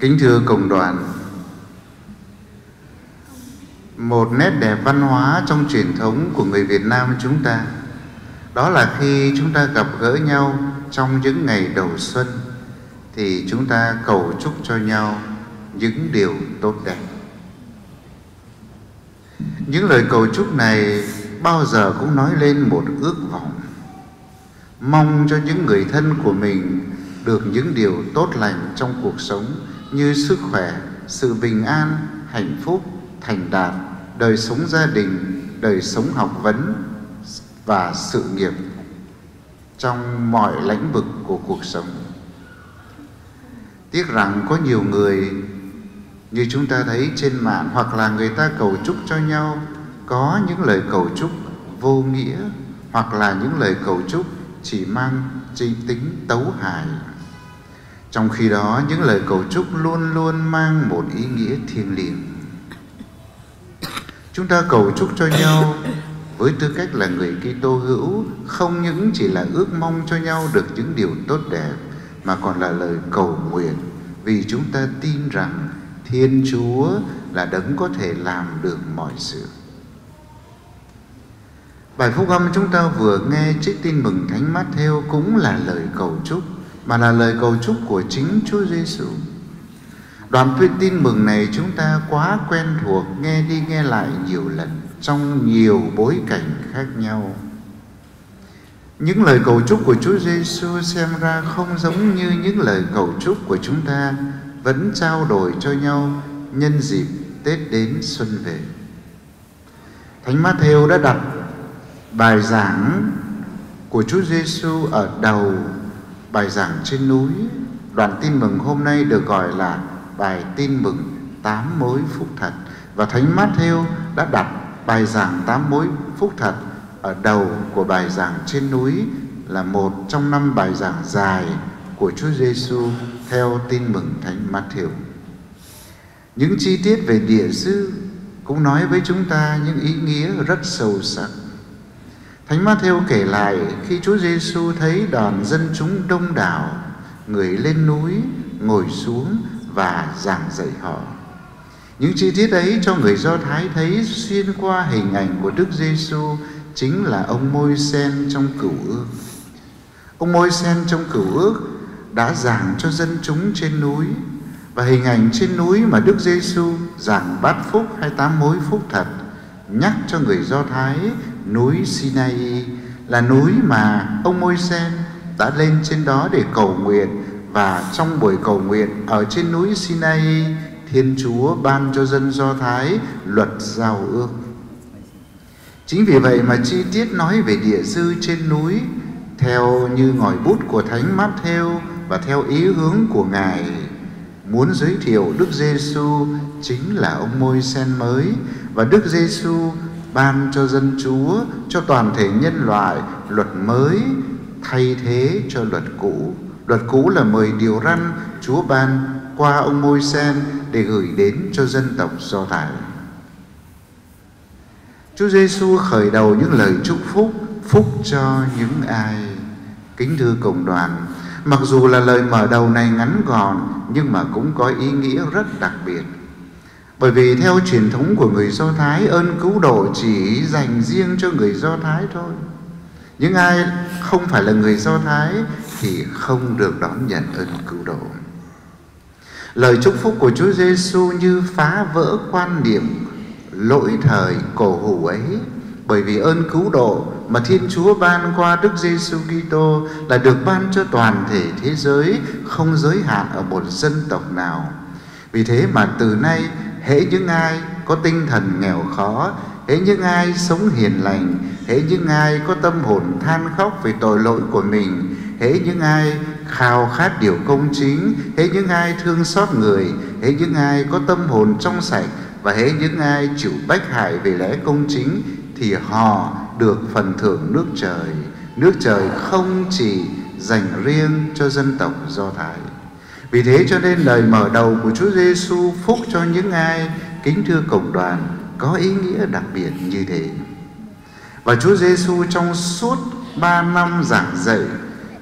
Kính thưa cộng đoàn, một nét đẹp văn hóa trong truyền thống của người Việt Nam chúng ta đó là khi chúng ta gặp gỡ nhau trong những ngày đầu xuân thì chúng ta cầu chúc cho nhau những điều tốt đẹp. Những lời cầu chúc này bao giờ cũng nói lên một ước vọng mong cho những người thân của mình được những điều tốt lành trong cuộc sống như sức khỏe, sự bình an, hạnh phúc, thành đạt, đời sống gia đình, đời sống học vấn và sự nghiệp trong mọi lĩnh vực của cuộc sống. Tiếc rằng có nhiều người như chúng ta thấy trên mạng hoặc là người ta cầu chúc cho nhau có những lời cầu chúc vô nghĩa hoặc là những lời cầu chúc chỉ mang chi tính tấu hài trong khi đó, những lời cầu chúc luôn luôn mang một ý nghĩa thiêng liêng chúng ta cầu chúc cho nhau với tư cách là người Kitô hữu, không những chỉ là ước mong cho nhau được những điều tốt đẹp, mà còn là lời cầu nguyện, vì chúng ta tin rằng Thiên Chúa là đấng có thể làm được mọi sự. Bài phúc âm chúng ta vừa nghe, trích tin mừng Thánh Matthew cũng là lời cầu chúc mà là lời cầu chúc của chính Chúa Giêsu. Đoạn tin mừng này chúng ta quá quen thuộc, nghe đi nghe lại nhiều lần trong nhiều bối cảnh khác nhau. Những lời cầu chúc của Chúa Giêsu xem ra không giống như những lời cầu chúc của chúng ta vẫn trao đổi cho nhau nhân dịp Tết đến xuân về. Thánh Matthew đã đặt bài giảng của Chúa Giêsu ở đầu bài giảng trên núi. Đoạn tin mừng hôm nay được gọi là bài tin mừng tám mối phúc thật và Thánh Matthew đã đặt bài giảng tám mối phúc thật ở đầu của bài giảng trên núi là một trong năm bài giảng dài của Chúa Giêsu theo tin mừng Thánh Matthew. Những chi tiết về địa sư cũng nói với chúng ta những ý nghĩa rất sâu sắc. Thánh Matthew kể lại khi Chúa Giêsu thấy đoàn dân chúng đông đảo, người lên núi, ngồi xuống và giảng dạy họ. Những chi tiết ấy cho người Do Thái thấy xuyên qua hình ảnh của Đức Giêsu chính là ông môi sen trong cửu ước. Ông môi sen trong cửu ước đã giảng cho dân chúng trên núi và hình ảnh trên núi mà Đức Giêsu giảng bát phúc hay tám mối phúc thật nhắc cho người Do Thái núi Sinai. Là núi mà ông Môi-se đã lên trên đó để cầu nguyện. Và trong buổi cầu nguyện ở trên núi Sinai, Thiên Chúa ban cho dân Do Thái luật giao ước. Chính vì vậy mà chi tiết nói về địa sư trên núi, theo như ngòi bút của Thánh Matthew và theo ý hướng của Ngài, muốn giới thiệu Đức Giêsu chính là ông môi sen mới. Và Đức Giêsu ban cho dân Chúa cho toàn thể nhân loại luật mới thay thế cho luật cũ. Luật cũ là mười điều răn Chúa ban qua ông môi sen để gửi đến cho dân tộc Do Thái. Chúa Giêsu khởi đầu những lời chúc phúc, phúc cho những ai. Kính thưa cộng đoàn, mặc dù là lời mở đầu này ngắn gọn nhưng mà cũng có ý nghĩa rất đặc biệt. Bởi vì theo truyền thống của người Do Thái, ơn cứu độ chỉ dành riêng cho người Do Thái thôi. Những ai không phải là người Do Thái thì không được đón nhận ơn cứu độ. Lời chúc phúc của Chúa Giêsu như phá vỡ quan điểm lỗi thời cổ hủ ấy bởi vì ơn cứu độ mà Thiên Chúa ban qua Đức Giêsu Kitô là được ban cho toàn thể thế giới không giới hạn ở một dân tộc nào. Vì thế mà từ nay hễ những ai có tinh thần nghèo khó, hễ những ai sống hiền lành, hễ những ai có tâm hồn than khóc về tội lỗi của mình, hễ những ai khao khát điều công chính, hễ những ai thương xót người, hễ những ai có tâm hồn trong sạch và hễ những ai chịu bách hại về lẽ công chính thì họ được phần thưởng nước trời. Nước trời không chỉ dành riêng cho dân tộc Do Thái. Vì thế cho nên lời mở đầu của Chúa Giêsu phúc cho những ai kính thưa cộng đoàn có ý nghĩa đặc biệt như thế. Và Chúa Giêsu trong suốt ba năm giảng dạy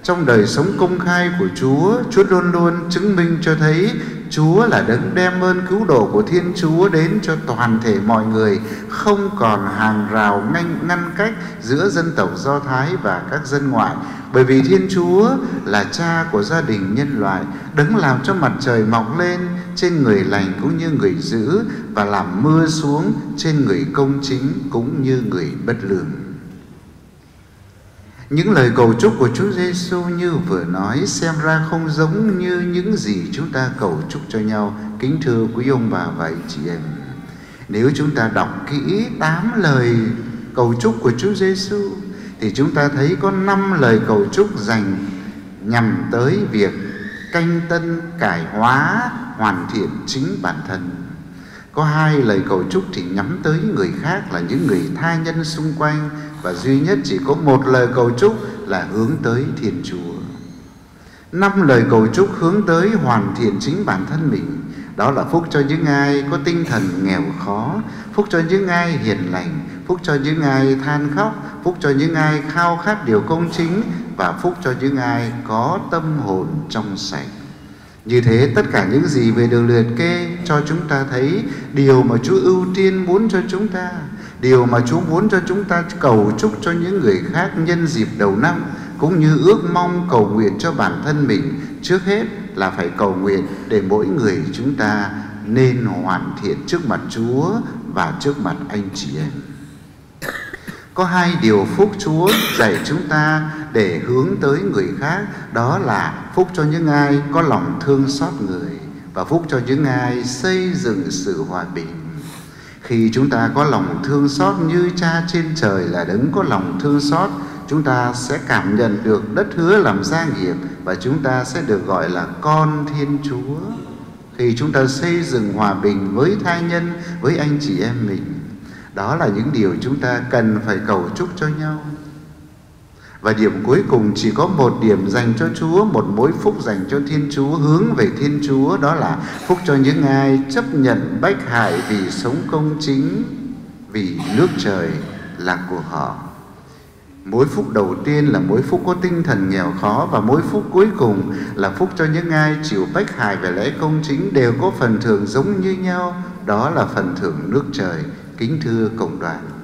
trong đời sống công khai của Chúa, Chúa luôn luôn chứng minh cho thấy Chúa là đấng đem ơn cứu độ của Thiên Chúa đến cho toàn thể mọi người, không còn hàng rào ngăn, ngăn cách giữa dân tộc Do Thái và các dân ngoại. Bởi vì Thiên Chúa là cha của gia đình nhân loại, đấng làm cho mặt trời mọc lên trên người lành cũng như người dữ và làm mưa xuống trên người công chính cũng như người bất lương. Những lời cầu chúc của Chúa Giêsu như vừa nói xem ra không giống như những gì chúng ta cầu chúc cho nhau. Kính thưa quý ông bà và anh chị em. Nếu chúng ta đọc kỹ tám lời cầu chúc của Chúa Giêsu thì chúng ta thấy có năm lời cầu chúc dành nhằm tới việc canh tân, cải hóa, hoàn thiện chính bản thân có hai lời cầu chúc thì nhắm tới người khác là những người tha nhân xung quanh và duy nhất chỉ có một lời cầu chúc là hướng tới Thiên Chúa. Năm lời cầu chúc hướng tới hoàn thiện chính bản thân mình đó là phúc cho những ai có tinh thần nghèo khó, phúc cho những ai hiền lành, phúc cho những ai than khóc, phúc cho những ai khao khát điều công chính và phúc cho những ai có tâm hồn trong sạch. Như thế tất cả những gì về đường liệt kê cho chúng ta thấy điều mà Chúa ưu tiên muốn cho chúng ta, điều mà Chúa muốn cho chúng ta cầu chúc cho những người khác nhân dịp đầu năm, cũng như ước mong cầu nguyện cho bản thân mình, trước hết là phải cầu nguyện để mỗi người chúng ta nên hoàn thiện trước mặt Chúa và trước mặt anh chị em. Có hai điều phúc Chúa dạy chúng ta để hướng tới người khác, Đó là phúc cho những ai có lòng thương xót người Và phúc cho những ai xây dựng sự hòa bình khi chúng ta có lòng thương xót như cha trên trời là đấng có lòng thương xót Chúng ta sẽ cảm nhận được đất hứa làm gia nghiệp Và chúng ta sẽ được gọi là con Thiên Chúa. Khi chúng ta xây dựng hòa bình với thai nhân, với anh chị em mình đó là những điều chúng ta cần phải cầu chúc cho nhau và điểm cuối cùng chỉ có một điểm dành cho Chúa, Một mối phúc dành cho Thiên Chúa, Hướng về Thiên Chúa, Đó là phúc cho những ai chấp nhận bách hại Vì sống công chính, Vì nước trời là của họ. Mối phúc đầu tiên là mối phúc có tinh thần nghèo khó, Và mối phúc cuối cùng là phúc cho những ai chịu bách hại về lẽ công chính Đều có phần thưởng giống như nhau, Đó là phần thưởng nước trời. Kính thưa cộng đoàn.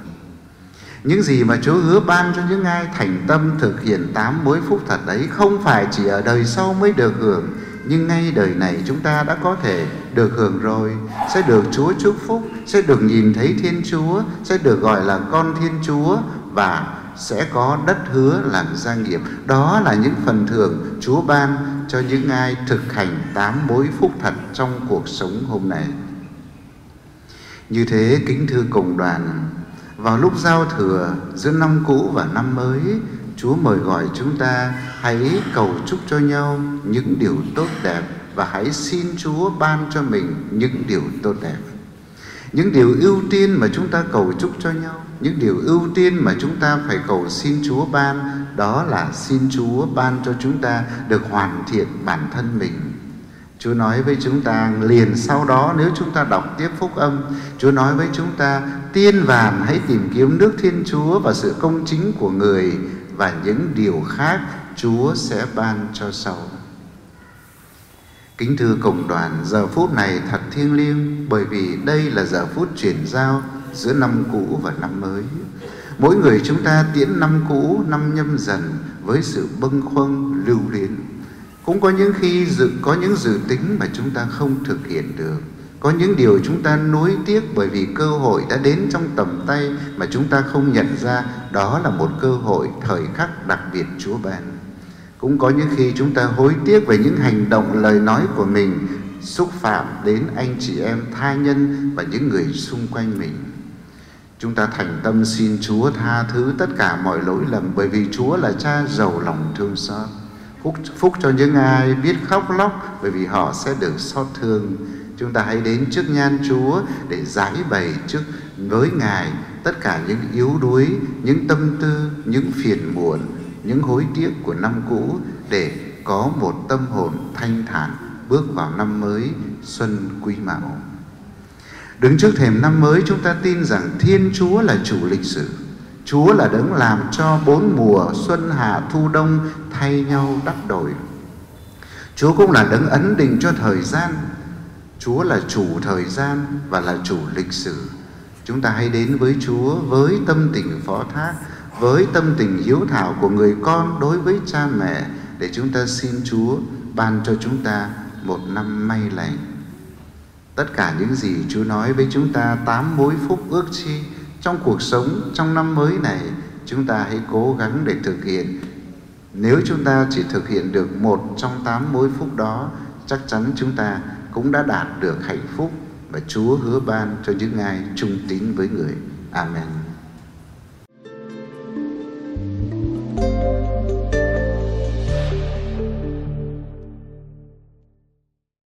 Những gì mà Chúa hứa ban cho những ai thành tâm thực hiện tám mối phúc thật ấy Không phải chỉ ở đời sau mới được hưởng, Nhưng ngay đời này chúng ta đã có thể được hưởng rồi. Sẽ được Chúa chúc phúc, Sẽ được nhìn thấy Thiên Chúa, Sẽ được gọi là con Thiên Chúa Và sẽ có đất hứa làm gia nghiệp. Đó là những phần thưởng Chúa ban cho những ai thực hành tám mối phúc thật trong cuộc sống hôm nay. Như thế, kính thưa cộng đoàn vào lúc giao thừa, giữa năm cũ và năm mới, Chúa mời gọi chúng ta hãy cầu chúc cho nhau những điều tốt đẹp Và hãy xin Chúa ban cho mình những điều tốt đẹp. Những điều ưu tiên mà chúng ta cầu chúc cho nhau, Những điều ưu tiên mà chúng ta phải cầu xin Chúa ban, Đó là xin Chúa ban cho chúng ta được hoàn thiện bản thân mình. Chúa nói với chúng ta, liền sau đó nếu chúng ta đọc tiếp phúc âm, Chúa nói với chúng ta tiên vàng hãy tìm kiếm nước Thiên Chúa và sự công chính của người và những điều khác Chúa sẽ ban cho sau. Kính thưa cộng đoàn, giờ phút này thật thiêng liêng bởi vì đây là giờ phút chuyển giao giữa năm cũ và năm mới. Mỗi người chúng ta tiễn năm cũ, năm nhâm dần với sự bâng khuâng lưu luyến cũng có những khi dự, có những dự tính mà chúng ta không thực hiện được có những điều chúng ta nuối tiếc bởi vì cơ hội đã đến trong tầm tay mà chúng ta không nhận ra đó là một cơ hội thời khắc đặc biệt Chúa ban. Cũng có những khi chúng ta hối tiếc về những hành động lời nói của mình xúc phạm đến anh chị em tha nhân và những người xung quanh mình. Chúng ta thành tâm xin Chúa tha thứ tất cả mọi lỗi lầm bởi vì Chúa là cha giàu lòng thương xót phúc, phúc cho những ai biết khóc lóc bởi vì họ sẽ được xót thương chúng ta hãy đến trước nhan Chúa để giải bày trước với Ngài tất cả những yếu đuối, những tâm tư, những phiền muộn, những hối tiếc của năm cũ để có một tâm hồn thanh thản bước vào năm mới xuân quý mão. Đứng trước thềm năm mới chúng ta tin rằng Thiên Chúa là chủ lịch sử Chúa là đấng làm cho bốn mùa xuân hạ thu đông thay nhau đắp đổi. Chúa cũng là đấng ấn định cho thời gian Chúa là chủ thời gian và là chủ lịch sử. Chúng ta hãy đến với Chúa với tâm tình phó thác, với tâm tình hiếu thảo của người con đối với cha mẹ để chúng ta xin Chúa ban cho chúng ta một năm may lành. Tất cả những gì Chúa nói với chúng ta tám mối phúc ước chi trong cuộc sống trong năm mới này chúng ta hãy cố gắng để thực hiện. Nếu chúng ta chỉ thực hiện được một trong tám mối phúc đó, chắc chắn chúng ta cũng đã đạt được hạnh phúc và Chúa hứa ban cho những ai trung tín với người. Amen.